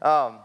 Um,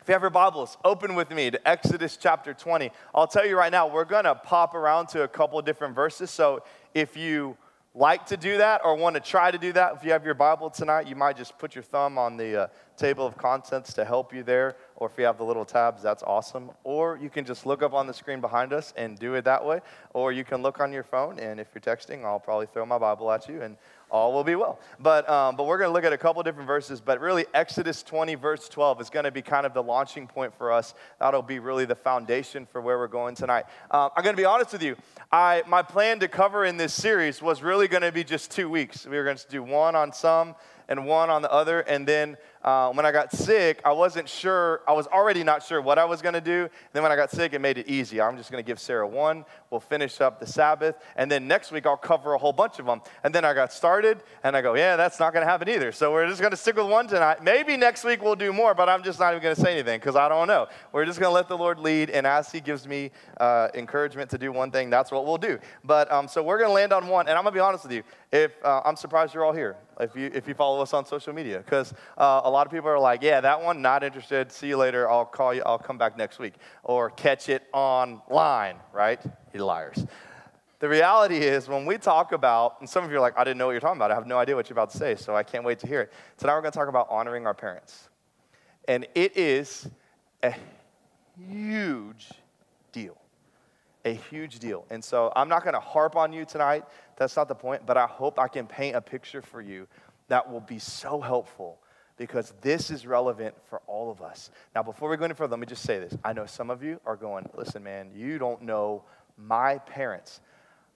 if you have your Bibles, open with me to Exodus chapter 20. I'll tell you right now, we're going to pop around to a couple different verses. So if you like to do that or want to try to do that, if you have your Bible tonight, you might just put your thumb on the uh, table of contents to help you there. Or if you have the little tabs, that's awesome. Or you can just look up on the screen behind us and do it that way. Or you can look on your phone, and if you're texting, I'll probably throw my Bible at you and all will be well. But, um, but we're going to look at a couple different verses. But really, Exodus 20, verse 12 is going to be kind of the launching point for us. That'll be really the foundation for where we're going tonight. Uh, I'm going to be honest with you. I, my plan to cover in this series was really going to be just two weeks. We were going to do one on some and one on the other. And then uh, when I got sick, I wasn't sure, I was already not sure what I was going to do. And then when I got sick, it made it easy. I'm just going to give Sarah one. We'll finish up the Sabbath. And then next week, I'll cover a whole bunch of them. And then I got started, and I go, yeah, that's not going to happen either. So we're just going to stick with one tonight. Maybe next week we'll do more, but I'm just not even going to say anything because I don't know. We're just going to let the Lord lead. And as He gives me uh, encouragement to do one thing, that's what we'll do. But um, so we're going to land on one. And I'm going to be honest with you. If uh, I'm surprised you're all here, if you, if you follow us on social media, because uh, a lot of people are like, yeah, that one, not interested. See you later. I'll call you. I'll come back next week. Or catch it online, right? You liars. The reality is, when we talk about, and some of you are like, I didn't know what you're talking about. I have no idea what you're about to say, so I can't wait to hear it. Tonight we're going to talk about honoring our parents. And it is a huge deal. A huge deal. And so I'm not going to harp on you tonight. That's not the point. But I hope I can paint a picture for you that will be so helpful because this is relevant for all of us. Now, before we go any further, let me just say this. I know some of you are going, listen, man, you don't know my parents.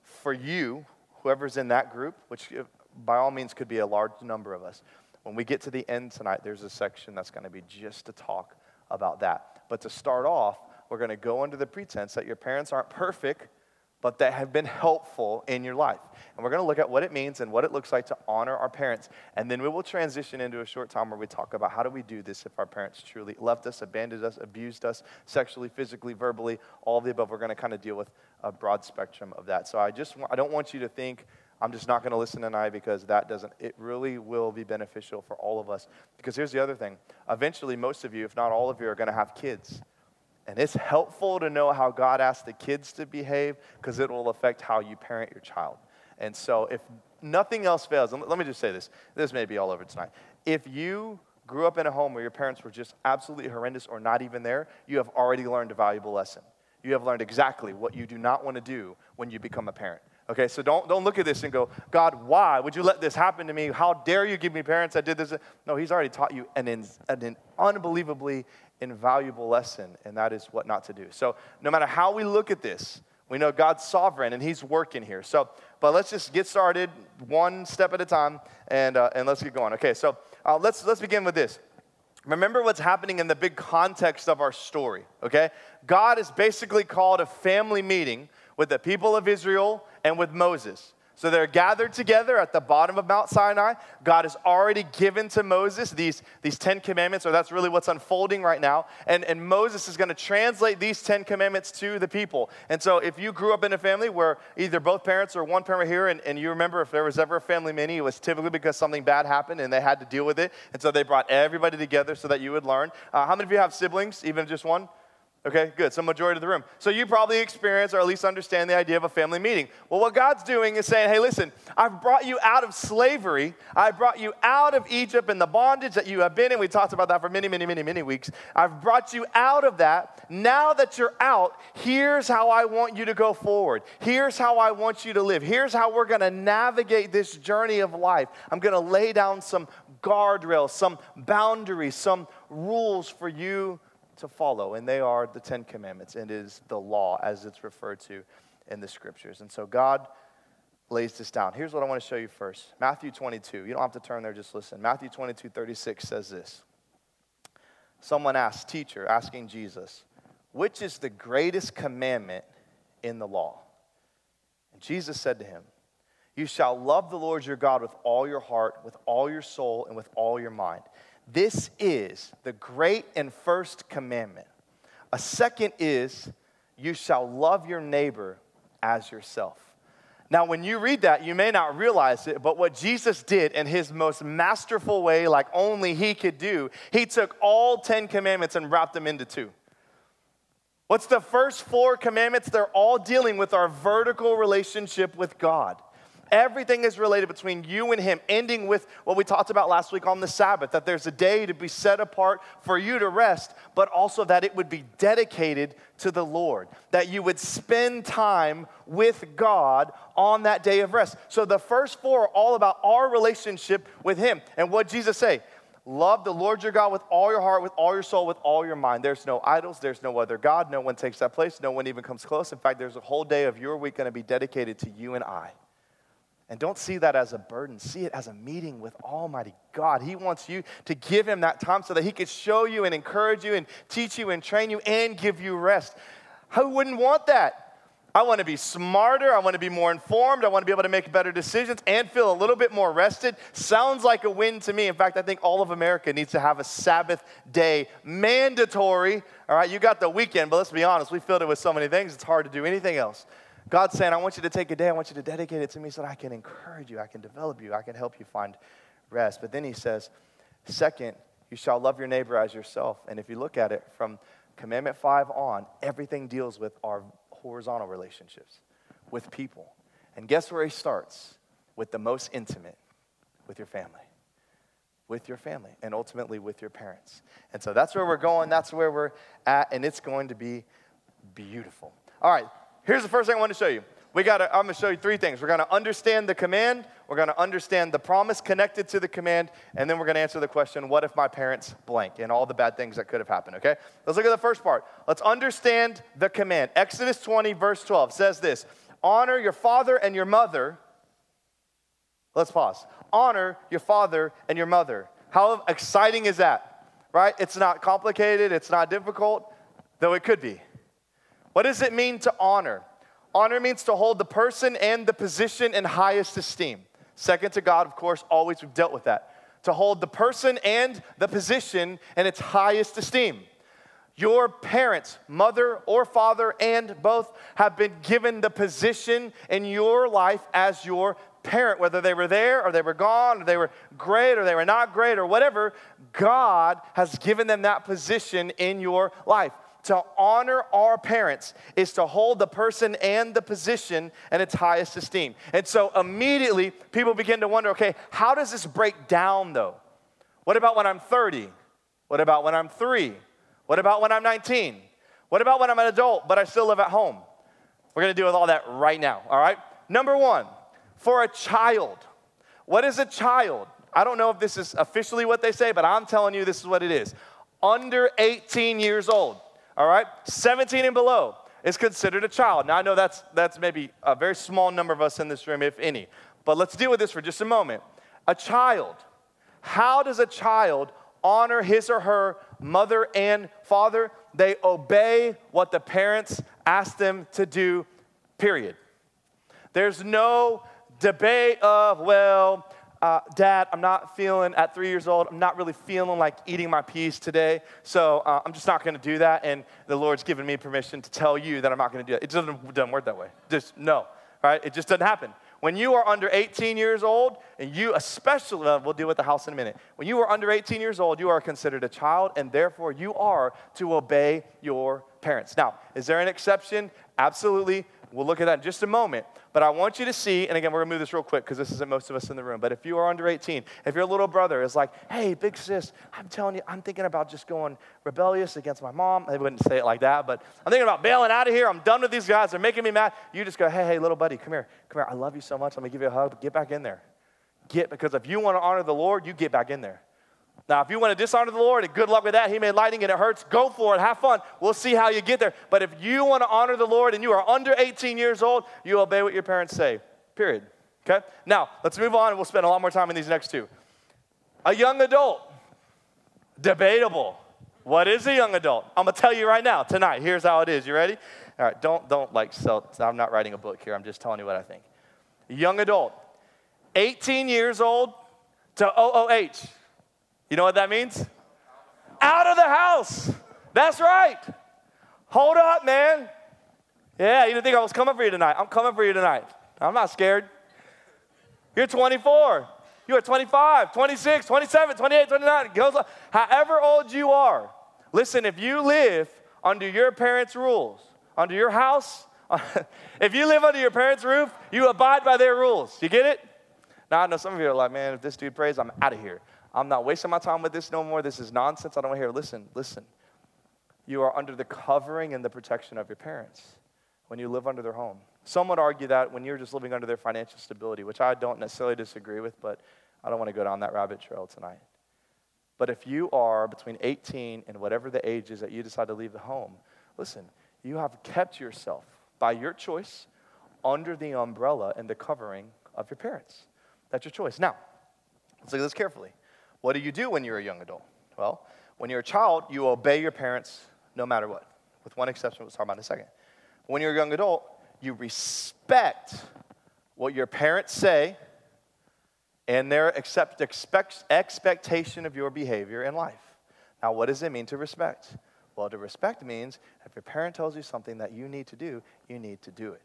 For you, whoever's in that group, which uh, by all means could be a large number of us, when we get to the end tonight, there's a section that's going to be just to talk about that. But to start off, we're going to go under the pretense that your parents aren't perfect, but that have been helpful in your life. And we're going to look at what it means and what it looks like to honor our parents. And then we will transition into a short time where we talk about how do we do this if our parents truly left us, abandoned us, abused us, sexually, physically, verbally, all of the above. We're going to kind of deal with a broad spectrum of that. So I just I don't want you to think I'm just not going to listen tonight because that doesn't, it really will be beneficial for all of us. Because here's the other thing. Eventually, most of you, if not all of you, are going to have kids. And it's helpful to know how God asks the kids to behave because it will affect how you parent your child. And so, if nothing else fails, and let me just say this this may be all over tonight. If you grew up in a home where your parents were just absolutely horrendous or not even there, you have already learned a valuable lesson. You have learned exactly what you do not want to do when you become a parent. Okay, so don't, don't look at this and go, God, why would you let this happen to me? How dare you give me parents that did this? No, He's already taught you an, an unbelievably invaluable lesson, and that is what not to do. So, no matter how we look at this, we know God's sovereign and He's working here. So, but let's just get started one step at a time and, uh, and let's get going. Okay, so uh, let's, let's begin with this. Remember what's happening in the big context of our story, okay? God has basically called a family meeting with the people of Israel and with Moses. So they're gathered together at the bottom of Mount Sinai. God has already given to Moses these, these Ten Commandments, or that's really what's unfolding right now. And, and Moses is going to translate these Ten Commandments to the people. And so if you grew up in a family where either both parents or one parent here, and, and you remember if there was ever a family mini, it was typically because something bad happened and they had to deal with it. And so they brought everybody together so that you would learn. Uh, how many of you have siblings, even just one? Okay, good. So, majority of the room. So, you probably experience or at least understand the idea of a family meeting. Well, what God's doing is saying, hey, listen, I've brought you out of slavery. I brought you out of Egypt and the bondage that you have been in. We talked about that for many, many, many, many weeks. I've brought you out of that. Now that you're out, here's how I want you to go forward. Here's how I want you to live. Here's how we're going to navigate this journey of life. I'm going to lay down some guardrails, some boundaries, some rules for you to follow, and they are the Ten Commandments, and is the law as it's referred to in the scriptures. And so God lays this down. Here's what I want to show you first Matthew 22. You don't have to turn there, just listen. Matthew 22, 36 says this. Someone asked, Teacher, asking Jesus, which is the greatest commandment in the law? And Jesus said to him, You shall love the Lord your God with all your heart, with all your soul, and with all your mind. This is the great and first commandment. A second is, you shall love your neighbor as yourself. Now, when you read that, you may not realize it, but what Jesus did in his most masterful way, like only he could do, he took all 10 commandments and wrapped them into two. What's the first four commandments? They're all dealing with our vertical relationship with God. Everything is related between you and Him, ending with what we talked about last week on the Sabbath that there's a day to be set apart for you to rest, but also that it would be dedicated to the Lord, that you would spend time with God on that day of rest. So the first four are all about our relationship with Him. And what Jesus say? Love the Lord your God with all your heart, with all your soul, with all your mind. There's no idols, there's no other God. No one takes that place, no one even comes close. In fact, there's a whole day of your week going to be dedicated to you and I. And don't see that as a burden. See it as a meeting with Almighty God. He wants you to give Him that time so that He could show you and encourage you and teach you and train you and give you rest. Who wouldn't want that? I want to be smarter. I want to be more informed. I want to be able to make better decisions and feel a little bit more rested. Sounds like a win to me. In fact, I think all of America needs to have a Sabbath day mandatory. All right, you got the weekend, but let's be honest, we filled it with so many things, it's hard to do anything else. God's saying, I want you to take a day, I want you to dedicate it to me so that I can encourage you, I can develop you, I can help you find rest. But then he says, Second, you shall love your neighbor as yourself. And if you look at it from commandment five on, everything deals with our horizontal relationships with people. And guess where he starts? With the most intimate, with your family. With your family, and ultimately with your parents. And so that's where we're going, that's where we're at, and it's going to be beautiful. All right, Here's the first thing I want to show you. We got I'm going to show you three things. We're going to understand the command, we're going to understand the promise connected to the command, and then we're going to answer the question, what if my parents blank and all the bad things that could have happened, okay? Let's look at the first part. Let's understand the command. Exodus 20 verse 12 says this, honor your father and your mother. Let's pause. Honor your father and your mother. How exciting is that? Right? It's not complicated, it's not difficult, though it could be. What does it mean to honor? Honor means to hold the person and the position in highest esteem. Second to God, of course, always we've dealt with that. To hold the person and the position in its highest esteem. Your parents, mother or father, and both have been given the position in your life as your parent, whether they were there or they were gone or they were great or they were not great or whatever, God has given them that position in your life to honor our parents is to hold the person and the position in its highest esteem. And so immediately people begin to wonder okay, how does this break down though? What about when I'm 30? What about when I'm three? What about when I'm 19? What about when I'm an adult but I still live at home? We're gonna deal with all that right now, all right? Number one, for a child, what is a child? I don't know if this is officially what they say, but I'm telling you this is what it is. Under 18 years old all right? 17 and below is considered a child. Now, I know that's, that's maybe a very small number of us in this room, if any, but let's deal with this for just a moment. A child, how does a child honor his or her mother and father? They obey what the parents ask them to do, period. There's no debate of, well, uh, Dad, I'm not feeling, at three years old, I'm not really feeling like eating my peas today, so uh, I'm just not to do that. And the Lord's given me permission to tell you that I'm not to do that. It doesn't, doesn't work that way. Just no, right? It just doesn't happen. When you are under 18 years old, and you especially, uh, we'll deal with the house in a minute. When you are under 18 years old, you are considered a child, and therefore you are to obey your parents. Now, is there an exception? Absolutely. We'll look at that in just a moment. But I want you to see, and again, we're gonna move this real quick because this isn't most of us in the room. But if you are under 18, if your little brother is like, hey, big sis, I'm telling you, I'm thinking about just going rebellious against my mom. They wouldn't say it like that, but I'm thinking about bailing out of here. I'm done with these guys. They're making me mad. You just go, hey, hey, little buddy, come here. Come here. I love you so much. Let me give you a hug. Get back in there. Get, because if you want to honor the Lord, you get back in there. Now, if you want to dishonor the Lord, and good luck with that, He made lightning and it hurts, go for it, have fun. We'll see how you get there. But if you want to honor the Lord and you are under 18 years old, you obey what your parents say, period. Okay? Now, let's move on and we'll spend a lot more time in these next two. A young adult, debatable. What is a young adult? I'm gonna tell you right now, tonight. Here's how it is. You ready? All right, don't, don't like so I'm not writing a book here. I'm just telling you what I think. Young adult, 18 years old to OOH. You know what that means? Out of the house. That's right. Hold up, man. Yeah, you didn't think I was coming for you tonight. I'm coming for you tonight. I'm not scared. You're 24. You are 25, 26, 27, 28, 29. Goes on. However old you are, listen, if you live under your parents' rules, under your house, if you live under your parents' roof, you abide by their rules. You get it? Now, I know some of you are like, man, if this dude prays, I'm out of here. I'm not wasting my time with this no more. This is nonsense. I don't want to hear. Listen, listen. You are under the covering and the protection of your parents when you live under their home. Some would argue that when you're just living under their financial stability, which I don't necessarily disagree with, but I don't want to go down that rabbit trail tonight. But if you are between 18 and whatever the age is that you decide to leave the home, listen, you have kept yourself by your choice under the umbrella and the covering of your parents. That's your choice. Now, let's look at this carefully. What do you do when you're a young adult? Well, when you're a child, you obey your parents no matter what, with one exception we'll talk about in a second. When you're a young adult, you respect what your parents say and their accept, expect, expectation of your behavior in life. Now, what does it mean to respect? Well, to respect means if your parent tells you something that you need to do, you need to do it.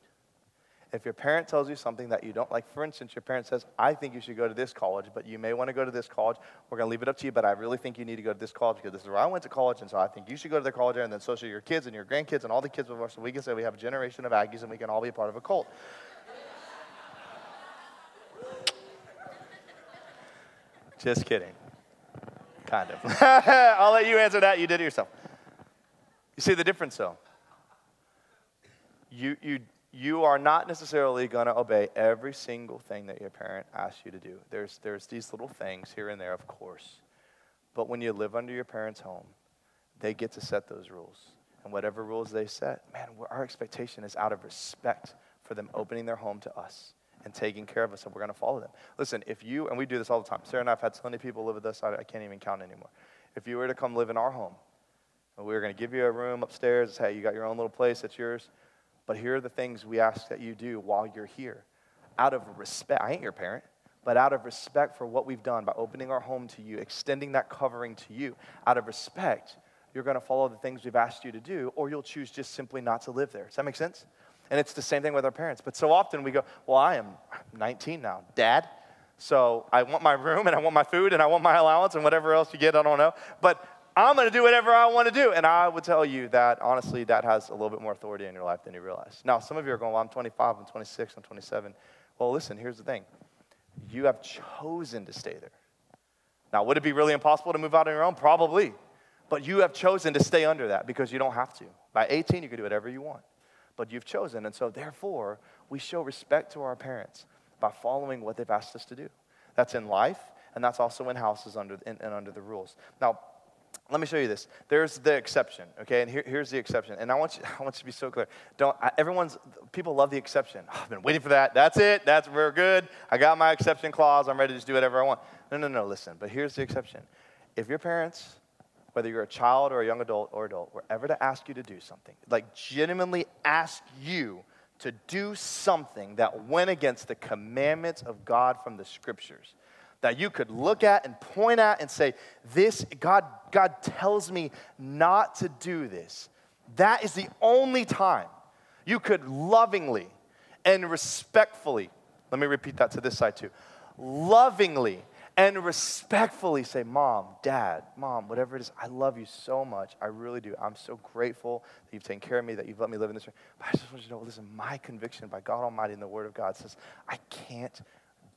If your parent tells you something that you don't like, for instance, your parent says, I think you should go to this college, but you may want to go to this college. We're going to leave it up to you, but I really think you need to go to this college because this is where I went to college, and so I think you should go to the college and then so should your kids and your grandkids and all the kids of us. So we can say we have a generation of Aggies and we can all be a part of a cult. Just kidding. Kind of. I'll let you answer that. You did it yourself. You see the difference, though? You, you you are not necessarily going to obey every single thing that your parent asks you to do. There's, there's these little things here and there, of course. But when you live under your parents' home, they get to set those rules. And whatever rules they set, man, our expectation is out of respect for them opening their home to us and taking care of us, and we're going to follow them. Listen, if you, and we do this all the time, Sarah and I have had so many people live with us, I, I can't even count anymore. If you were to come live in our home, we were going to give you a room upstairs, hey, you got your own little place, that's yours but here are the things we ask that you do while you're here. Out of respect, I ain't your parent, but out of respect for what we've done by opening our home to you, extending that covering to you, out of respect, you're going to follow the things we've asked you to do, or you'll choose just simply not to live there. Does that make sense? And it's the same thing with our parents. But so often we go, Well, I am 19 now, dad. So I want my room and I want my food and I want my allowance and whatever else you get, I don't know. But I'm going to do whatever I want to do. And I would tell you that, honestly, that has a little bit more authority in your life than you realize. Now, some of you are going, well, I'm 25, I'm 26, I'm 27. Well, listen, here's the thing you have chosen to stay there. Now, would it be really impossible to move out on your own? Probably. But you have chosen to stay under that because you don't have to. By 18, you can do whatever you want. But you've chosen. And so, therefore, we show respect to our parents by following what they've asked us to do. That's in life, and that's also in houses under, and under the rules. Now, let me show you this. There's the exception, okay? And here, here's the exception. And I want you, I want you to be so clear. Don't I, everyone's people love the exception. Oh, I've been waiting for that. That's it. That's we're good. I got my exception clause. I'm ready to just do whatever I want. No, no, no. Listen. But here's the exception. If your parents, whether you're a child or a young adult or adult, were ever to ask you to do something, like genuinely ask you to do something that went against the commandments of God from the scriptures, that you could look at and point at and say, This, God, God tells me not to do this. That is the only time you could lovingly and respectfully, let me repeat that to this side too, lovingly and respectfully say, Mom, Dad, Mom, whatever it is, I love you so much. I really do. I'm so grateful that you've taken care of me, that you've let me live in this. Room. But I just want you to know, listen, my conviction by God Almighty and the Word of God says, I can't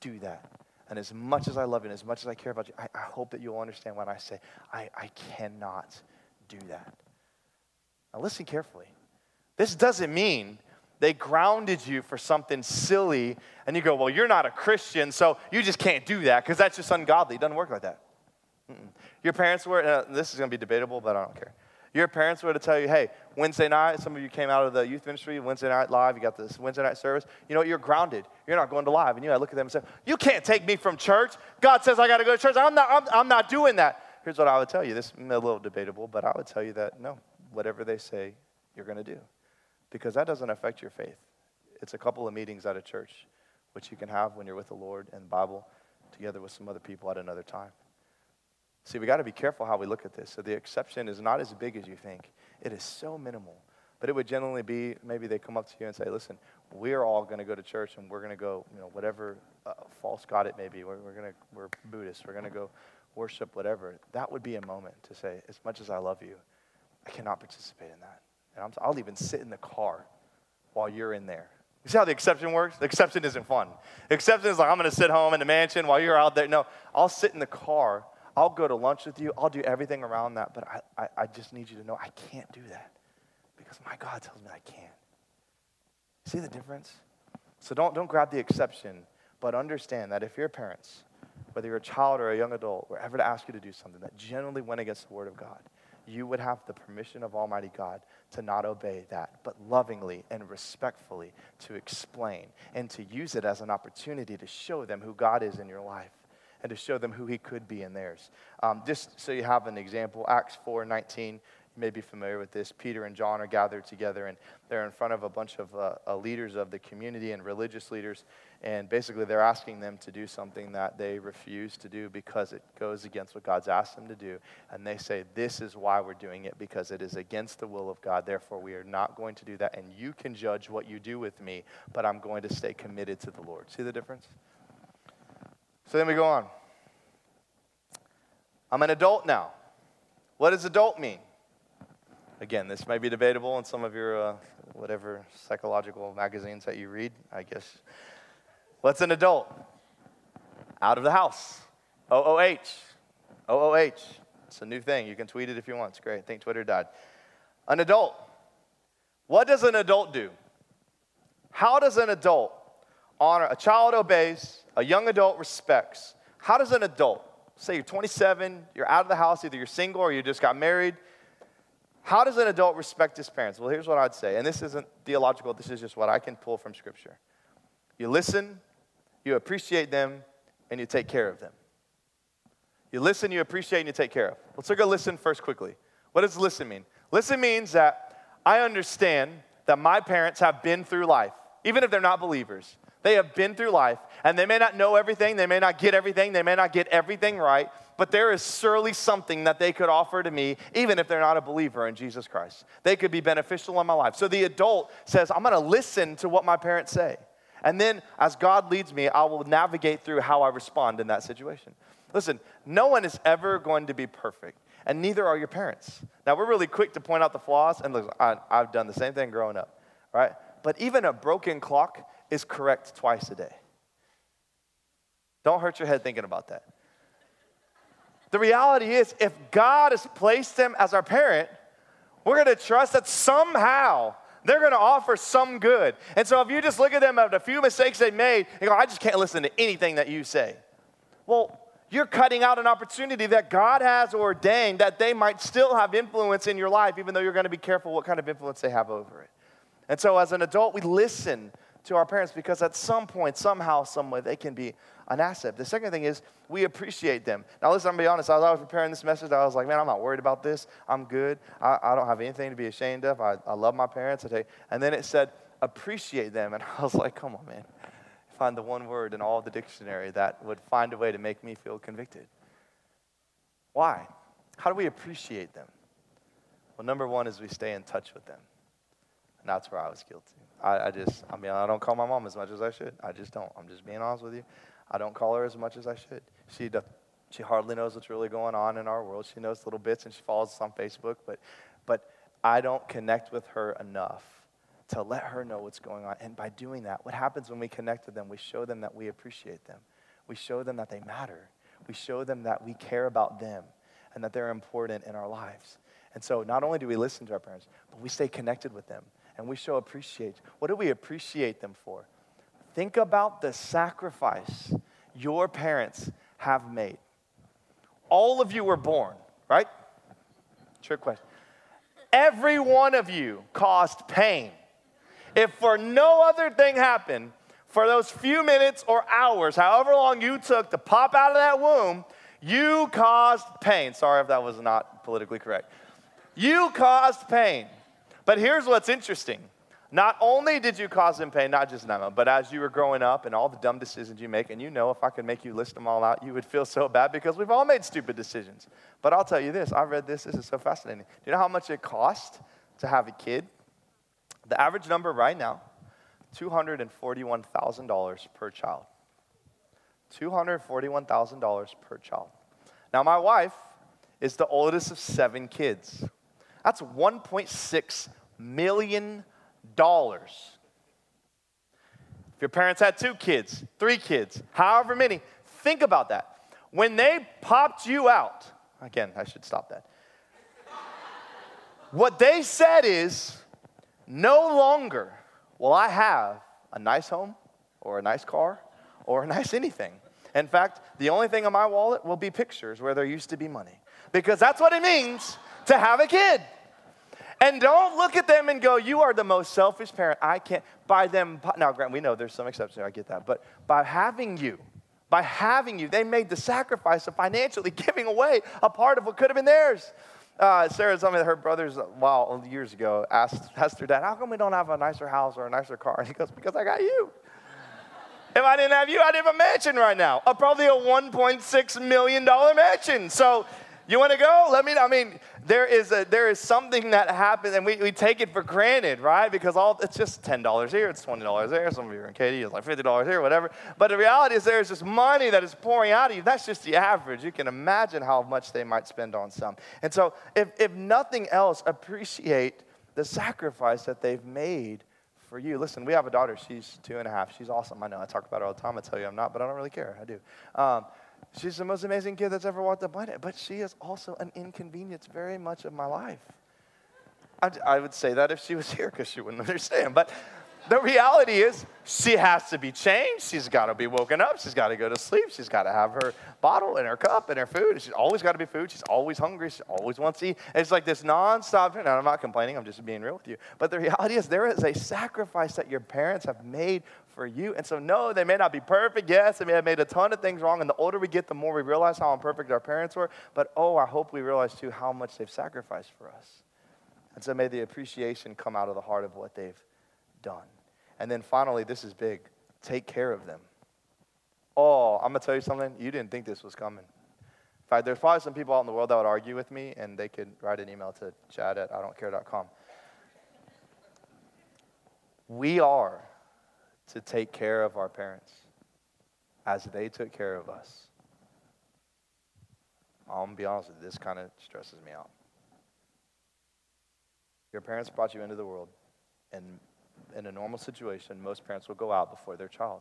do that. And as much as I love you and as much as I care about you, I, I hope that you'll understand when I say, I, I cannot do that. Now, listen carefully. This doesn't mean they grounded you for something silly and you go, Well, you're not a Christian, so you just can't do that because that's just ungodly. It doesn't work like that. Mm-mm. Your parents were, uh, this is going to be debatable, but I don't care. Your parents were to tell you, hey, Wednesday night, some of you came out of the youth ministry, Wednesday night live, you got this Wednesday night service. You know? You're grounded. You're not going to live. And you I look at them and say, you can't take me from church. God says I got to go to church. I'm not, I'm, I'm not doing that. Here's what I would tell you. This is a little debatable, but I would tell you that no, whatever they say, you're going to do. Because that doesn't affect your faith. It's a couple of meetings at a church, which you can have when you're with the Lord and the Bible, together with some other people at another time. See, we got to be careful how we look at this. So the exception is not as big as you think. It is so minimal. But it would generally be maybe they come up to you and say, listen, we're all going to go to church and we're going to go, you know, whatever uh, false god it may be. We're, we're going to, we're Buddhists. We're going to go worship whatever. That would be a moment to say, as much as I love you, I cannot participate in that. And I'm, I'll even sit in the car while you're in there. You see how the exception works? The exception isn't fun. The exception is like, I'm going to sit home in the mansion while you're out there. No, I'll sit in the car. I'll go to lunch with you. I'll do everything around that. But I, I, I just need you to know I can't do that because my God tells me I can. See the difference? So don't, don't grab the exception, but understand that if your parents, whether you're a child or a young adult, were ever to ask you to do something that genuinely went against the Word of God, you would have the permission of Almighty God to not obey that, but lovingly and respectfully to explain and to use it as an opportunity to show them who God is in your life and to show them who He could be in theirs. Um, just so you have an example, Acts 4 19 you may be familiar with this. Peter and John are gathered together, and they're in front of a bunch of uh, uh, leaders of the community and religious leaders. And basically, they're asking them to do something that they refuse to do because it goes against what God's asked them to do. And they say, This is why we're doing it, because it is against the will of God. Therefore, we are not going to do that. And you can judge what you do with me, but I'm going to stay committed to the Lord. See the difference? So then we go on. I'm an adult now. What does adult mean? Again, this may be debatable in some of your uh, whatever psychological magazines that you read, I guess. What's an adult? Out of the house. OOH. OOH. It's a new thing. You can tweet it if you want. It's great. Think Twitter died. An adult. What does an adult do? How does an adult honor? A child obeys, a young adult respects. How does an adult, say you're 27, you're out of the house, either you're single or you just got married, how does an adult respect his parents? Well, here's what I'd say, and this isn't theological, this is just what I can pull from Scripture. You listen, you appreciate them, and you take care of them. You listen, you appreciate, and you take care of. Let's look at listen first quickly. What does listen mean? Listen means that I understand that my parents have been through life, even if they're not believers. They have been through life, and they may not know everything, they may not get everything, they may not get everything right, but there is surely something that they could offer to me, even if they're not a believer in Jesus Christ. They could be beneficial in my life. So the adult says, I'm gonna listen to what my parents say. And then, as God leads me, I will navigate through how I respond in that situation. Listen, no one is ever going to be perfect, and neither are your parents. Now, we're really quick to point out the flaws, and look, I, have done the same thing growing up, right? But even a broken clock is correct twice a day. Don't hurt your head thinking about that. The reality is, if God has placed them as our parent, we're to trust that somehow they're to offer some good. And so if you just look at them at a few mistakes they made and go, I just can't listen to anything that you say. Well, you're cutting out an opportunity that God has ordained that they might still have influence in your life, even though you're to be careful what kind of influence they have over it. And so as an adult, we listen to our parents because at some point, somehow, someway, they can be an asset. The second thing is we appreciate them. Now, listen, I'm gonna be honest. As I was preparing this message, I was like, man, I'm not worried about this. I'm good. I, I don't have anything to be ashamed of. I, I love my parents. I take, and then it said, appreciate them. And I was like, come on, man. Find the one word in all the dictionary that would find a way to make me feel convicted. Why? How do we appreciate them? Well, number one is we stay in touch with them. And that's where I was guilty. I, I just, I mean, I don't call my mom as much as I should. I just don't. I'm just being honest with you. I don't call her as much as I should. She, does, she hardly knows what's really going on in our world. She knows little bits and she follows us on Facebook, but, but I don't connect with her enough to let her know what's going on. And by doing that, what happens when we connect with them? We show them that we appreciate them. We show them that they matter. We show them that we care about them and that they're important in our lives. And so not only do we listen to our parents, but we stay connected with them and we show appreciate. What do we appreciate them for? Think about the sacrifice your parents have made. All of you were born, right? Trick question. Every one of you caused pain. If for no other thing happened, for those few minutes or hours, however long you took to pop out of that womb, you caused pain. Sorry if that was not politically correct. You caused pain. But here's what's interesting not only did you cause them pain, not just them, but as you were growing up and all the dumb decisions you make, and you know if I could make you list them all out, you would feel so bad because we've all made stupid decisions. But I'll tell you this I read this, this is so fascinating. Do you know how much it costs to have a kid? The average number right now $241,000 per child. $241,000 per child. Now, my wife is the oldest of seven kids. That's $1.6 million. If your parents had two kids, three kids, however many, think about that. When they popped you out, again, I should stop that. what they said is, no longer will I have a nice home or a nice car or a nice anything. In fact, the only thing in my wallet will be pictures where there used to be money. Because that's what it means to have a kid. And don't look at them and go, You are the most selfish parent. I can't. By them, now, Grant, we know there's some exceptions, I get that. But by having you, by having you, they made the sacrifice of financially giving away a part of what could have been theirs. Uh, Sarah told me that her brothers, well, years ago, asked, asked her dad, How come we don't have a nicer house or a nicer car? And he goes, Because I got you. if I didn't have you, I'd have a mansion right now, a, probably a $1.6 million mansion. So, you want to go? Let me. I mean, there is a there is something that happens, and we, we take it for granted, right? Because all it's just ten dollars here, it's twenty dollars there. Some of you are in Katy, it's like fifty dollars here, whatever. But the reality is, there is just money that is pouring out of you. That's just the average. You can imagine how much they might spend on some. And so, if if nothing else, appreciate the sacrifice that they've made for you. Listen, we have a daughter. She's two and a half. She's awesome. I know. I talk about her all the time. I tell you I'm not, but I don't really care. I do. Um, She's the most amazing kid that's ever walked the planet, but she is also an inconvenience very much of my life. I, I would say that if she was here because she wouldn't understand. But the reality is, she has to be changed. She's got to be woken up. She's got to go to sleep. She's got to have her bottle and her cup and her food. She's always got to be food. She's always hungry. She always wants to eat. It's like this nonstop. And I'm not complaining. I'm just being real with you. But the reality is, there is a sacrifice that your parents have made for you. And so, no, they may not be perfect. Yes, they may have made a ton of things wrong. And the older we get, the more we realize how imperfect our parents were. But oh, I hope we realize too how much they've sacrificed for us. And so, may the appreciation come out of the heart of what they've done. And then finally, this is big take care of them. Oh, I'm going to tell you something. You didn't think this was coming. In fact, there's probably some people out in the world that would argue with me, and they could write an email to chad at i idon'tcare.com. We are to take care of our parents as they took care of us. I'm to be honest with you, this kind of stresses me out. Your parents brought you into the world, and in a normal situation, most parents will go out before their child.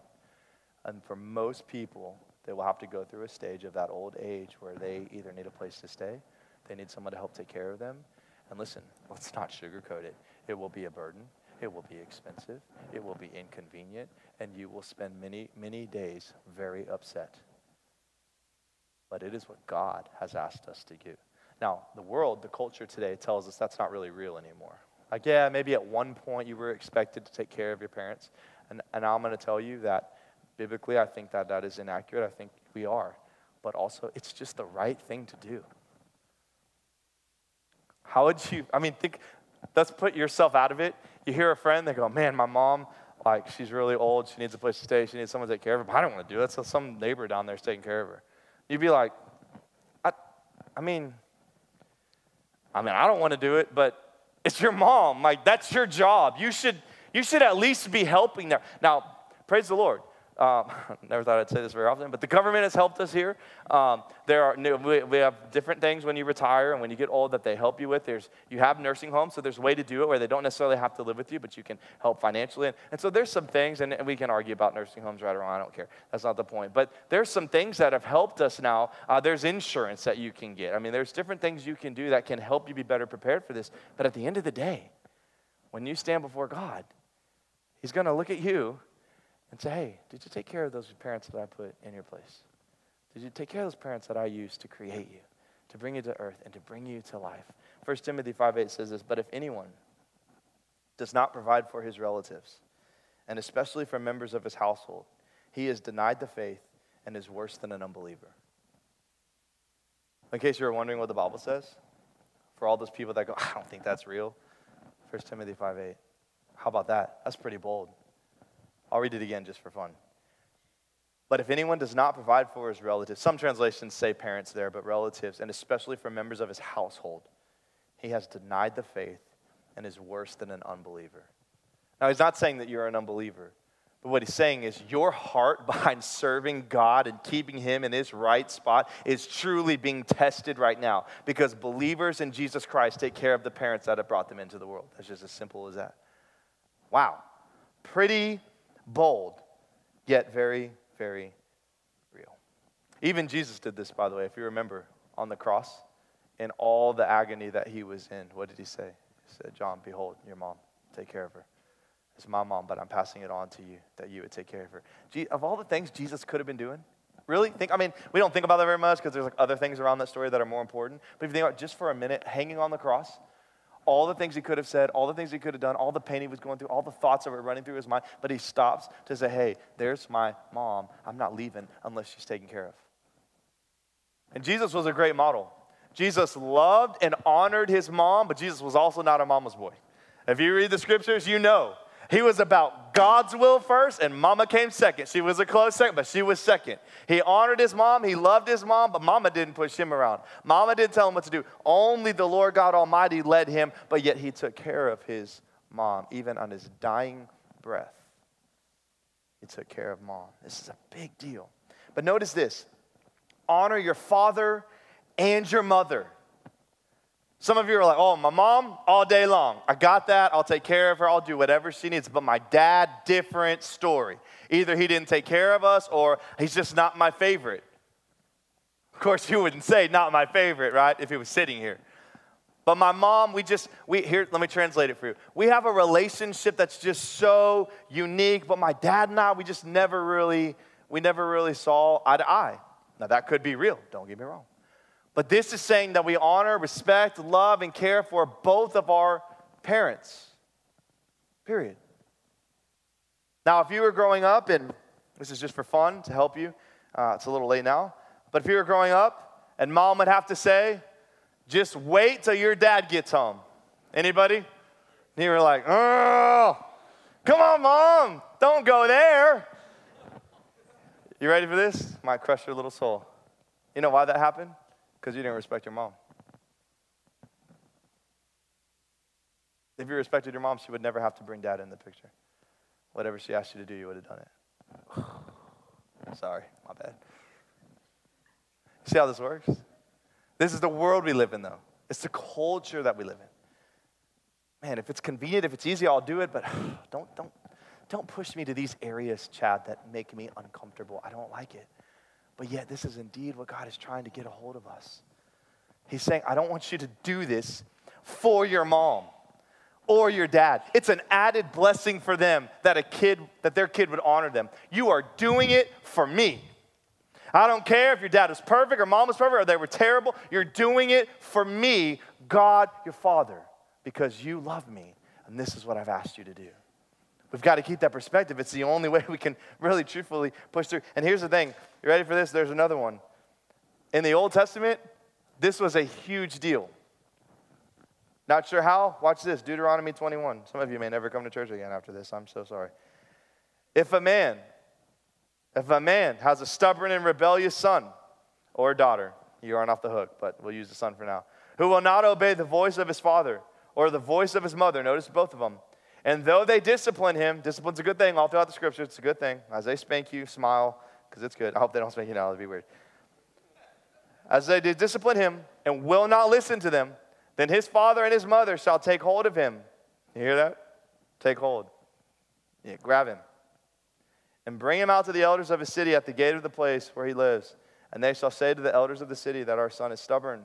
And for most people, they will have to go through a stage of that old age where they either need a place to stay, they need someone to help take care of them. And listen, let's not sugarcoat it. It will be a burden. It will be expensive, it will be inconvenient, and you will spend many, many days very upset. But it is what God has asked us to do. Now, the world, the culture today tells us that's not really real anymore. Like, yeah, maybe at one point you were expected to take care of your parents. And, and I'm going to tell you that biblically, I think that that is inaccurate. I think we are. But also, it's just the right thing to do. How would you, I mean, think, let's put yourself out of it. You hear a friend, they go, man, my mom, like, she's really old. She needs a place to stay. She needs someone to take care of her. But I don't want to do that. So some neighbor down there is taking care of her. You'd be like, I, I mean, I mean, I don't want to do it, but it's your mom. Like, that's your job. You should, you should at least be helping there. Now, praise the Lord. Um, never thought I'd say this very often, but the government has helped us here. Um, there are we, we have different things when you retire and when you get old that they help you with. There's you have nursing homes, so there's a way to do it where they don't necessarily have to live with you, but you can help financially. And, and so there's some things, and, we can argue about nursing homes right or wrong. I don't care. That's not the point. But there's some things that have helped us now. Uh, there's insurance that you can get. I mean, there's different things you can do that can help you be better prepared for this. But at the end of the day, when you stand before God, He's going to look at you and say, hey, did you take care of those parents that I put in your place? Did you take care of those parents that I used to create you, to bring you to earth, and to bring you to life? 1 Timothy 5 8 says this, but if anyone does not provide for his relatives, and especially for members of his household, he is denied the faith and is worse than an unbeliever. In case you were wondering what the Bible says, for all those people that go, I don't think that's real, 1 Timothy 5 8. How about that? That's pretty bold. I'll read it again just for fun. But if anyone does not provide for his relatives, some translations say parents there, but relatives, and especially for members of his household, he has denied the faith and is worse than an unbeliever. Now, he's not saying that you're an unbeliever. But what he's saying is your heart behind serving God and keeping him in his right spot is truly being tested right now because believers in Jesus Christ take care of the parents that have brought them into the world. That's just as simple as that. Wow. Pretty bold, yet very, very real. Even Jesus did this, by the way, if you remember, on the cross, in all the agony that he was in. What did he say? He said, John, behold, your mom. Take care of her. It's my mom, but I'm passing it on to you that you would take care of her. Of all the things Jesus could have been doing, really think. I mean, we don't think about that very much because there's like other things around that story that are more important. But if you think about just for a minute, hanging on the cross, all the things he could have said, all the things he could have done, all the pain he was going through, all the thoughts that were running through his mind, but he stops to say, "Hey, there's my mom. I'm not leaving unless she's taken care of." And Jesus was a great model. Jesus loved and honored his mom, but Jesus was also not a mama's boy. If you read the scriptures, you know he was about God's will first, and mama came second. She was a close second, but she was second. He honored his mom, he loved his mom, but mama didn't push him around. Mama didn't tell him what to do. Only the Lord God Almighty led him, but yet he took care of his mom, even on his dying breath. He took care of mom. This is a big deal. But notice this honor your father and your mother. Some of you are like, oh, my mom, all day long. I got that. I'll take care of her. I'll do whatever she needs. But my dad, different story. Either he didn't take care of us or he's just not my favorite. Of course, you wouldn't say not my favorite, right, if he was sitting here. But my mom, we just, we, here, let me translate it for you. We have a relationship that's just so unique, but my dad and I, we just never really, we never really saw eye to eye. Now, that could be real, don't get me wrong. But this is saying that we honor, respect, love, and care for both of our parents. Period. Now, if you were growing up, and this is just for fun to help you, uh, it's a little late now, but if you were growing up and mom would have to say, just wait till your dad gets home. Anybody? And you were like, oh, come on, mom, don't go there. You ready for this? Might crush your little soul. You know why that happened? Because you didn't respect your mom. If you respected your mom, she would never have to bring dad in the picture. Whatever she asked you to do, you would have done it. Sorry, my bad. See how this works? This is the world we live in, though. It's the culture that we live in. Man, if it's convenient, if it's easy, I'll do it, but don't, don't, don't push me to these areas, Chad, that make me uncomfortable. I don't like it. But yet, this is indeed what God is trying to get a hold of us. He's saying, I don't want you to do this for your mom or your dad. It's an added blessing for them that a kid, that their kid would honor them. You are doing it for me. I don't care if your dad was perfect or mom was perfect or they were terrible. You're doing it for me, God, your father, because you love me. And this is what I've asked you to do. We've got to keep that perspective. It's the only way we can really truthfully push through. And here's the thing you ready for this? There's another one. In the Old Testament, this was a huge deal. Not sure how? Watch this Deuteronomy 21. Some of you may never come to church again after this. I'm so sorry. If a man, if a man has a stubborn and rebellious son or daughter, you aren't off the hook, but we'll use the son for now, who will not obey the voice of his father or the voice of his mother, notice both of them, and though they discipline him, discipline's a good thing all throughout the scripture, it's a good thing. As they spank you, smile, because it's good. I hope they don't spank you now, that'd be weird. As they discipline him and will not listen to them, then his father and his mother shall take hold of him. You hear that? Take hold. Yeah, grab him. And bring him out to the elders of his city at the gate of the place where he lives. And they shall say to the elders of the city that our son is stubborn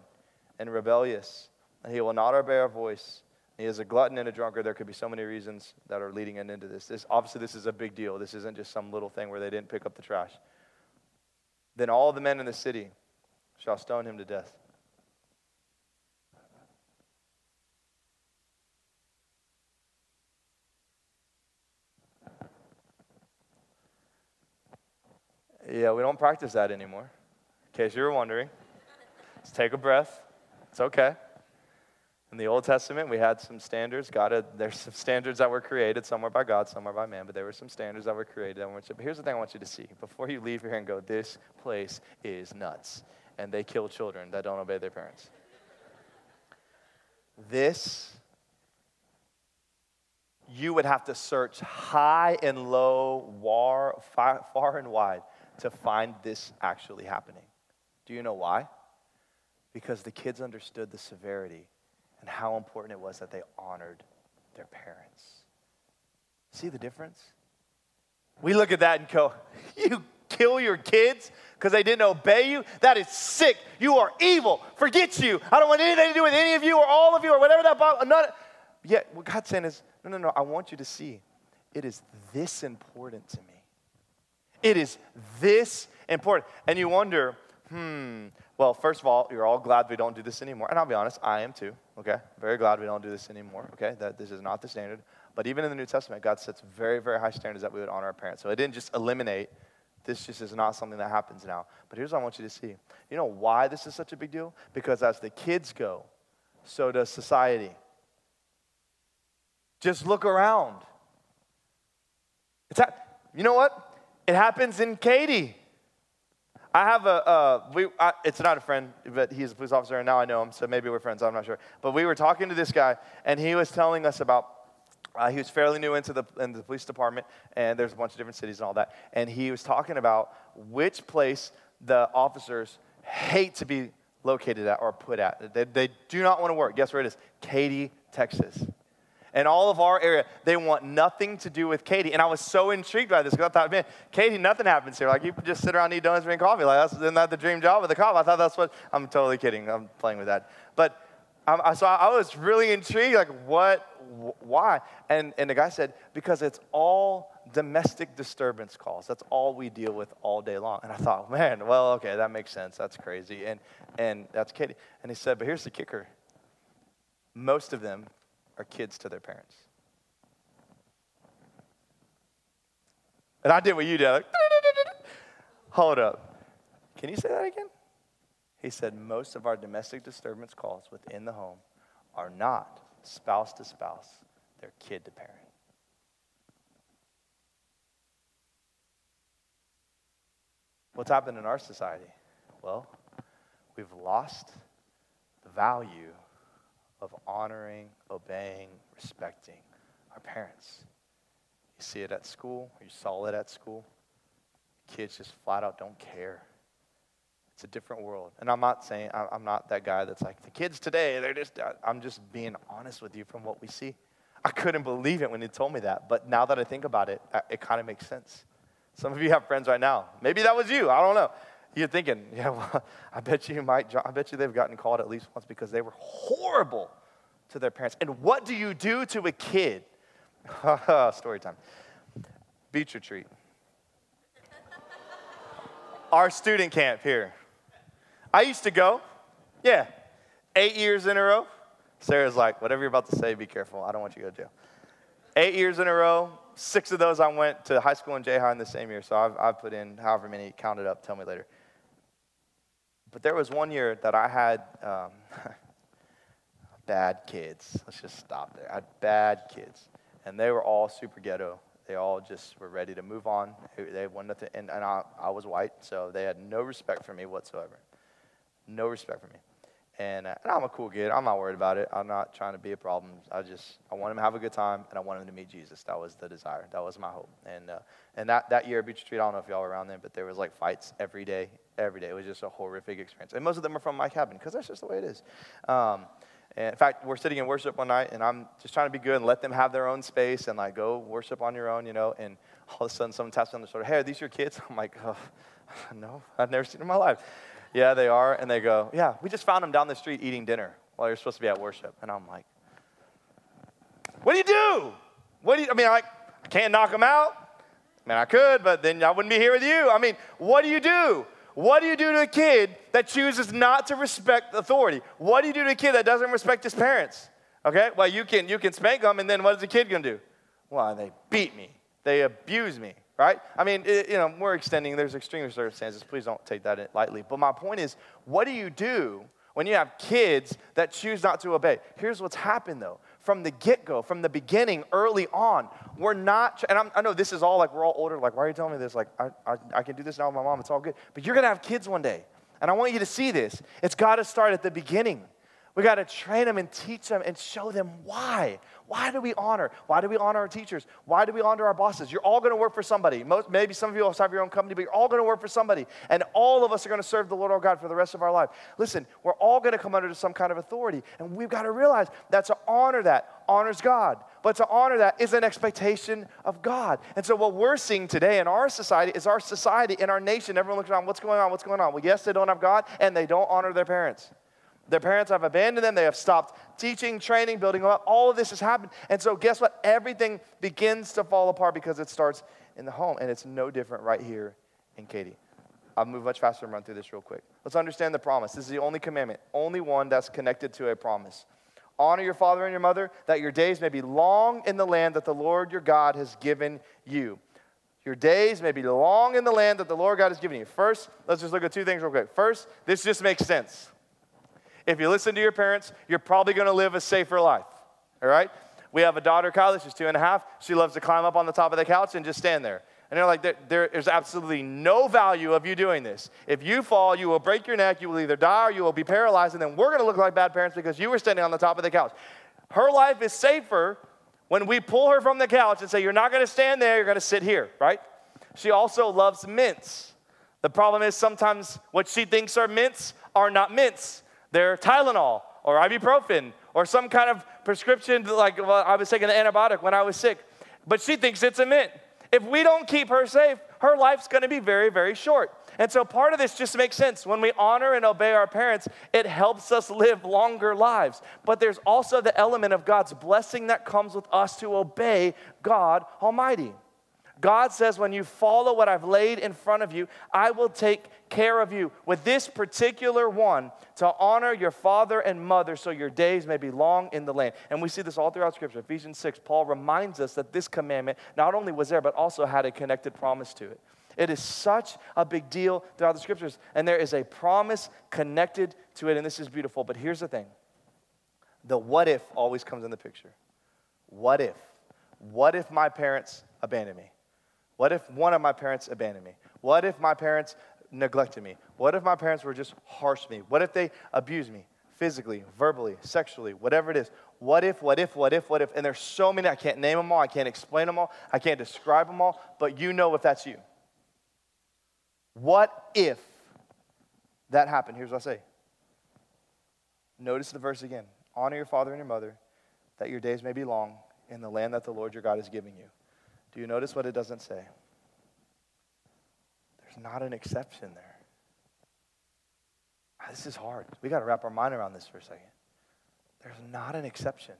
and rebellious, and he will not obey our voice he is a glutton and a drunkard. There could be so many reasons that are leading into this. this. Obviously, this is a big deal. This isn't just some little thing where they didn't pick up the trash. Then all the men in the city shall stone him to death. Yeah, we don't practice that anymore. In case you were wondering, let's take a breath. It's okay. In the Old Testament, we had some standards. God had, there's some standards that were created. Some were by God, some were by man, but there were some standards that were created. But here's the thing I want you to see. Before you leave here and go, this place is nuts. And they kill children that don't obey their parents. This, you would have to search high and low, far, far, far and wide to find this actually happening. Do you know why? Because the kids understood the severity and how important it was that they honored their parents. See the difference? We look at that and go, You kill your kids because they didn't obey you? That is sick. You are evil. Forget you. I don't want anything to do with any of you or all of you or whatever that. None, Yet, what God's saying is, no, no, no, I want you to see it is this important to me. It is this important. And you wonder, hmm, well, first of all, you're all glad we don't do this anymore. And I'll be honest, I am too, okay? Very glad we don't do this anymore, okay? That this is not the standard. But even in the New Testament, God sets very, very high standards that we would honor our parents. So it didn't just eliminate, this just is not something that happens now. But here's what I want you to see. You know why this is such a big deal? Because as the kids go, so does society. Just look around. It's ha- you know what? It happens in Katy. I have a, uh, we, I, it's not a friend, but he's a police officer, and now I know him, so maybe we're friends, I'm not sure. But we were talking to this guy, and he was telling us about, uh, he was fairly new into the, into the police department, and there's a bunch of different cities and all that. And he was talking about which place the officers hate to be located at or put at. They, they do not want to work. Guess where it is? Katy, Texas and all of our area, they want nothing to do with Katy. And I was so intrigued by this because I thought, man, Katy, nothing happens here. Like you just sit around, and eat donuts, drink coffee. Like that's isn't that the dream job of the cop? I thought that's what. I'm totally kidding. I'm playing with that. But um, so I was really intrigued. Like what? Why? And and the guy said because it's all domestic disturbance calls. That's all we deal with all day long. And I thought, man, well, okay, that makes sense. That's crazy. And and that's Katy. And he said, but here's the kicker. Most of them are kids to their parents. And I did what you did. Like, Hold up. Can you say that again? He said, most of our domestic disturbance calls within the home are not spouse to spouse, they're kid to parent. What's happened in our society? Well, we've lost the value of honoring, obeying, respecting our parents. You see it at school, you saw it at school. Kids just flat out don't care. It's a different world. And I'm not saying, I'm not that guy that's like, the kids today, they're just, uh, I'm just being honest with you from what we see. I couldn't believe it when he told me that. But now that I think about it, uh, it kind of makes sense. Some of you have friends right now. Maybe that was you. I don't know. You're thinking, yeah, well, I bet you might, I bet you they've gotten called at least once because they were horrible to their parents. And what do you do to a kid? Story time. Beach retreat. Our student camp here. I used to go, yeah, eight years in a row. Sarah's like, whatever you're about to say, be careful. I don't want you to go to jail. Eight years in a row, six of those I went to high school and J High in the same year. So I've, I've put in however many, counted up, tell me later. But there was one year that I had um, bad kids. Let's just stop there. I had bad kids. And they were all super ghetto. They all just were ready to move on. They wanted to, and, and I, I was white, so they had no respect for me whatsoever. No respect for me. And, uh, and, I'm a cool kid. I'm not worried about it. I'm not trying to be a problem. I just I want him to have a good time, and I want him to meet Jesus. That was the desire. That was my hope. And uh, and that, that year at Beach retreat, I don't know if y'all were around then, but there was like fights every day, every day. It was just a horrific experience. And most of them are from my cabin because that's just the way it is. Um, and in fact, we're sitting in worship one night, and I'm just trying to be good and let them have their own space and like go worship on your own, you know. And all of a sudden, someone taps me on the shoulder, "Hey, are these your kids?" I'm like, oh, "No, I've never seen them in my life." Yeah, they are. And they go, yeah, we just found them down the street eating dinner while you're supposed to be at worship. And I'm like, what do you do? What do you, I mean, I, I can't knock them out. I mean, I could, but then I wouldn't be here with you. I mean, what do you do? What do you do to a kid that chooses not to respect authority? What do you do to a kid that doesn't respect his parents? Okay, well, you can, you can spank them, and then what is the kid gonna do? Well, they beat me, they abuse me, right? I mean, it, you know, we're extending, there's extreme circumstances. Please don't take that lightly. But my point is, what do you do when you have kids that choose not to obey? Here's what's happened though. From the get go, from the beginning, early on, we're not, and I'm, i know this is all like we're all older, like, why are you telling me this? Like, I, I, I can do this now with my mom, it's all good. But you're gonna have kids one day. And I want you to see this. It's gotta start at the beginning. We got to train them and teach them and show them why. Why do we honor? Why do we honor our teachers? Why do we honor our bosses? You're all going to work for somebody. Most, maybe some of you have your own company, but you're all going to work for somebody. And all of us are going to serve the Lord our God for the rest of our life. Listen, we're all going to come under some kind of authority. And we've got to realize that to honor that honors God. But to honor that is an expectation of God. And so what we're seeing today in our society is our society, in our nation, everyone looks around, what's going on? What's going on? Well, yes, they don't have God, and they don't honor their parents. Their parents have abandoned them. They have stopped teaching, training, building up. All of this has happened. And so, guess what? Everything begins to fall apart because it starts in the home. And it's no different right here in Katy. I'll move much faster and run through this real quick. Let's understand the promise. This is the only commandment, only one that's connected to a promise. Honor your father and your mother, that your days may be long in the land that the Lord your God has given you. Your days may be long in the land that the Lord God has given you. First, let's just look at two things real quick. First, this just makes sense. If you listen to your parents, you're probably going to live a safer life. All right? We have a daughter, Kylie. She's two and a half. She loves to climb up on the top of the couch and just stand there. And they're like, there, there is absolutely no value of you doing this. If you fall, you will break your neck, you will either die or you will be paralyzed, and then we're to look like bad parents because you were standing on the top of the couch. Her life is safer when we pull her from the couch and say, You're not to stand there, you're to sit here, right? She also loves mints. The problem is sometimes what she thinks are mints are not mints. They're Tylenol or ibuprofen or some kind of prescription, like well, I was taking an antibiotic when I was sick. But she thinks it's a mint. If we don't keep her safe, her life's gonna be very, very short. And so part of this just makes sense. When we honor and obey our parents, it helps us live longer lives. But there's also the element of God's blessing that comes with us to obey God Almighty. God says, when you follow what I've laid in front of you, I will take care of you. With this particular one, to honor your father and mother so your days may be long in the land. And we see this all throughout Scripture. Ephesians 6, Paul reminds us that this commandment not only was there, but also had a connected promise to it. It is such a big deal throughout the Scriptures, and there is a promise connected to it, and this is beautiful. But here's the thing the what if always comes in the picture. What if? What if my parents abandon me? What if one of my parents abandoned me? What if my parents neglected me? What if my parents were just harsh to me? What if they abused me physically, verbally, sexually, whatever it is? What if, what if, what if, what if? And there's so many, I can't name them all, I can't explain them all, I can't describe them all, but you know if that's you. What if that happened? Here's what I say. Notice the verse again. Honor your father and your mother, that your days may be long in the land that the Lord your God is giving you. Do you notice what it doesn't say? There's not an exception there. Ah, this is hard. We got to wrap our mind around this for a second. There's not an exception.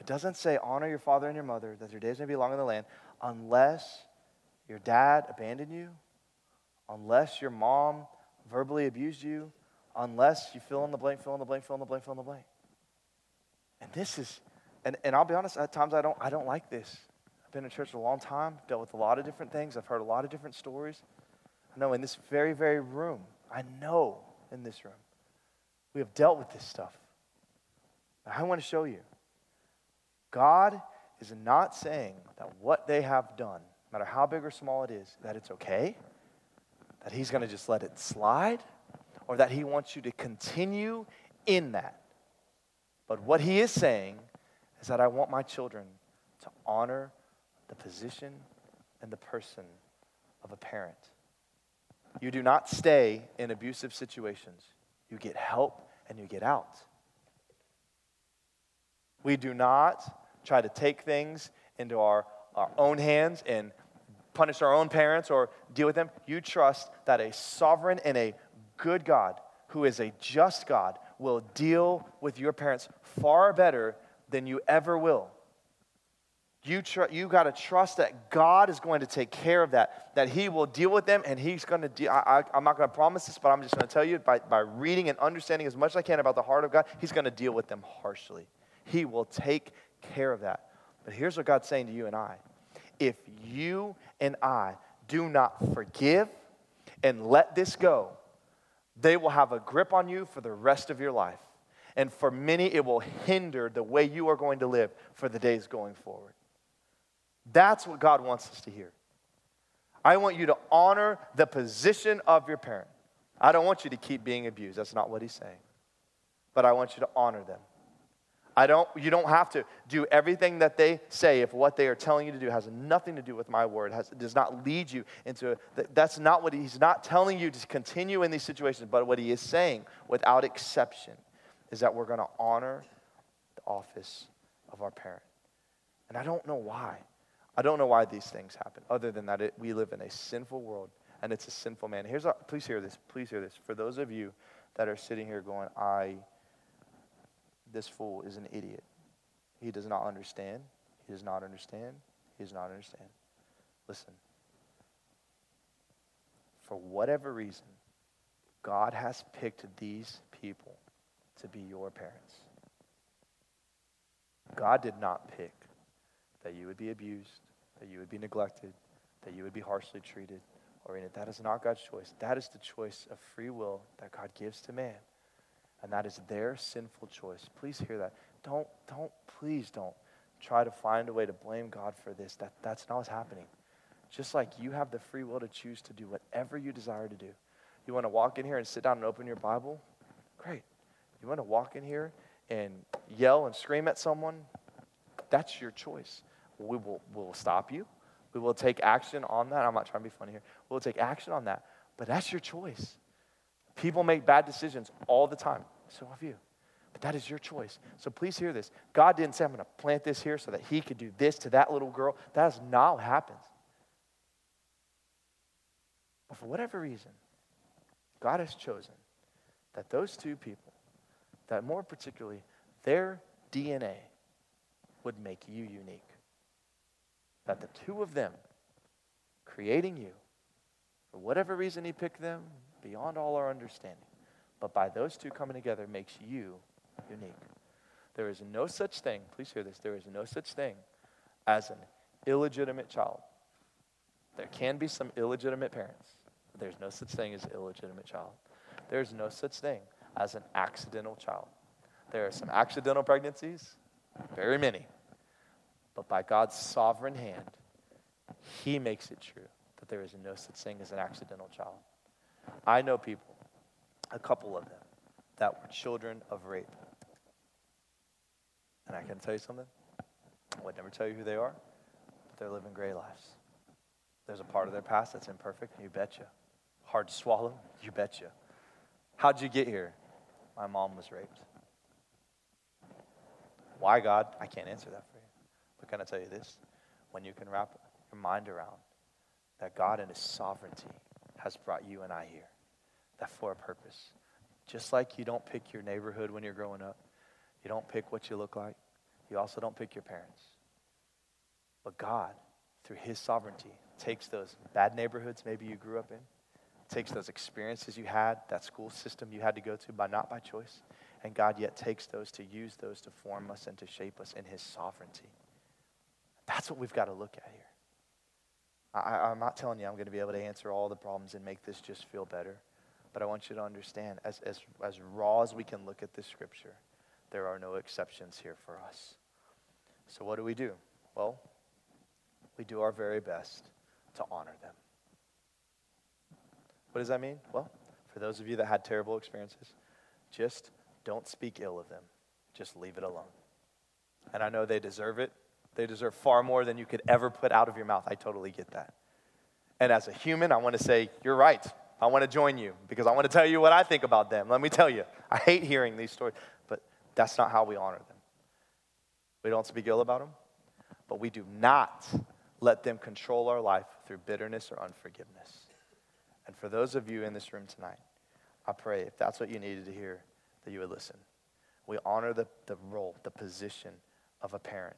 It doesn't say, honor your father and your mother, that your days may be long in the land, unless your dad abandoned you, unless your mom verbally abused you, unless you fill in the blank, fill in the blank, fill in the blank, fill in the blank. And this is, and, and I'll be honest, at times I don't, I don't like this been in church a long time, dealt with a lot of different things. I've heard a lot of different stories. I know in this very, very room, I know in this room, we have dealt with this stuff. I want to show you. God is not saying that what they have done, no matter how big or small it is, that it's okay, that He's going to just let it slide, or that He wants you to continue in that. But what He is saying is that I want my children to honor the position and the person of a parent. You do not stay in abusive situations, you get help and you get out. We do not try to take things into our, our own hands and punish our own parents or deal with them. You trust that a sovereign and a good God, who is a just God, will deal with your parents far better than you ever will you, tr- you got to trust that God is going to take care of that, that He will deal with them, and He's going to deal. I, am not going to promise this, but I'm just going to tell you by, by reading and understanding as much as I can about the heart of God, He's going to deal with them harshly. He will take care of that. But here's what God's saying to you and I if you and I do not forgive and let this go, they will have a grip on you for the rest of your life. And for many, it will hinder the way you are going to live for the days going forward. That's what God wants us to hear. I want you to honor the position of your parent. I don't want you to keep being abused. That's not what he's saying. but I want you to honor them. I don't, you don't have to do everything that they say if what they are telling you to do has nothing to do with my word, has, does not lead you into, that's not what he's not telling you to continue in these situations, but what he is saying without exception is that we're going to honor the office of our parent. And I don't know why. I don't know why these things happen, other than that it, we live in a sinful world and it's a sinful man. Here's please hear this. Please hear this. For those of you that are sitting here going, I this fool is an idiot. He does not understand. He does not understand. He does not understand. Listen. For whatever reason, God has picked these people to be your parents. God did not pick that you would be abused, that you would be neglected, that you would be harshly treated, or in it. That is not God's choice. That is the choice of free will that God gives to man and that is their sinful choice. Please hear that. Don't, don't, please don't try to find a way to blame God for this. That, that's not what's happening. Just like you have the free will to choose to do whatever you desire to do. You want to walk in here and sit down and open your Bible? Great. You want to walk in here and yell and scream at someone? That's your choice. We will we'll stop you. We will take action on that. I'm not trying to be funny here. We'll take action on that. But that's your choice. People make bad decisions all the time. So have you. But that is your choice. So please hear this. God didn't say, I'm going to plant this here so that he could do this to that little girl. That is not what happens. But for whatever reason, God has chosen that those two people, that more particularly their DNA, would make you unique. That the two of them, creating you, for whatever reason he picked them, beyond all our understanding, but by those two coming together makes you unique. There is no such thing, please hear this, there is no such thing as an illegitimate child. There can be some illegitimate parents, but there's no such thing as illegitimate child. There's no such thing as an accidental child. There are some accidental pregnancies, very many. But by God's sovereign hand, He makes it true that there is no such thing as an accidental child. I know people a couple of them that were children of rape. And I can tell you something. I would never tell you who they are, but they're living gray lives. There's a part of their past that's imperfect, you betcha. Hard to swallow, you betcha. How'd you get here? My mom was raped. Why, God? I can't answer that. But can I tell you this? When you can wrap your mind around that God in His sovereignty has brought you and I here that for a purpose. Just like you don't pick your neighborhood when you're growing up, you don't pick what you look like, you also don't pick your parents. But God, through His sovereignty, takes those bad neighborhoods maybe you grew up in, takes those experiences you had, that school system you had to go to by not by choice, and God yet takes those to use those to form us and to shape us in His sovereignty. That's what we've got to look at here. I, am not telling you I'm going to be able to answer all the problems and make this just feel better. But I want you to understand, as, as, as raw as we can look at this scripture, there are no exceptions here for us. So, what do we do? Well, we do our very best to honor them. What does that mean? Well, for those of you that had terrible experiences, just don't speak ill of them. Just leave it alone. And I know they deserve it. They deserve far more than you could ever put out of your mouth. I totally get that. And as a human, I want to say, you're right. I want to join you because I want to tell you what I think about them. Let me tell you, I hate hearing these stories, but that's not how we honor them. We don't speak ill about them, but we do not let them control our life through bitterness or unforgiveness. And for those of you in this room tonight, I pray if that's what you needed to hear, that you would listen. We honor the, the role, the position of a parent.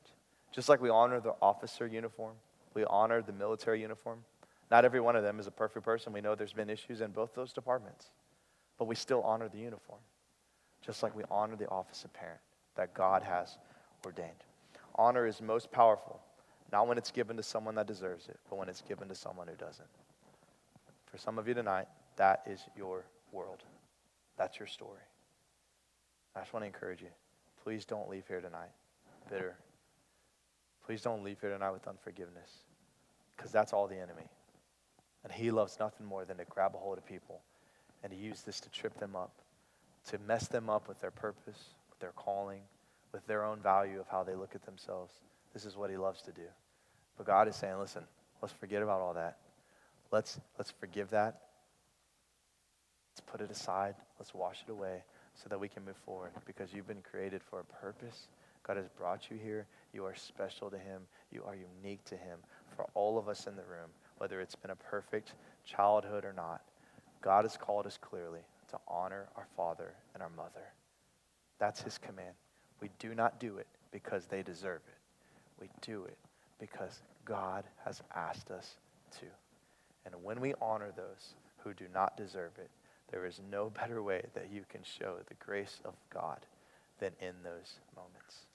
Just like we honor the officer uniform, we honor the military uniform. Not every one of them is a perfect person. We know there's been issues in both those departments. But we still honor the uniform, just like we honor the office of parent that God has ordained. Honor is most powerful, not when it's given to someone that deserves it, but when it's given to someone who doesn't. For some of you tonight, that is your world. That's your story. I just want to encourage you. Please don't leave here tonight bitter. Please don't leave here tonight with unforgiveness, because that's all the enemy. And he loves nothing more than to grab a hold of people and to use this to trip them up, to mess them up with their purpose, with their calling, with their own value of how they look at themselves. This is what he loves to do. But God is saying, listen, let's forget about all that. Let's, let's forgive that. Let's put it aside. Let's wash it away so that we can move forward because you've been created for a purpose. God has brought you here. You are special to Him. You are unique to Him. For all of us in the room, whether it's been a perfect childhood or not, God has called us clearly to honor our father and our mother. That's His command. We do not do it because they deserve it. We do it because God has asked us to. And when we honor those who do not deserve it, there is no better way that you can show the grace of God than in those moments.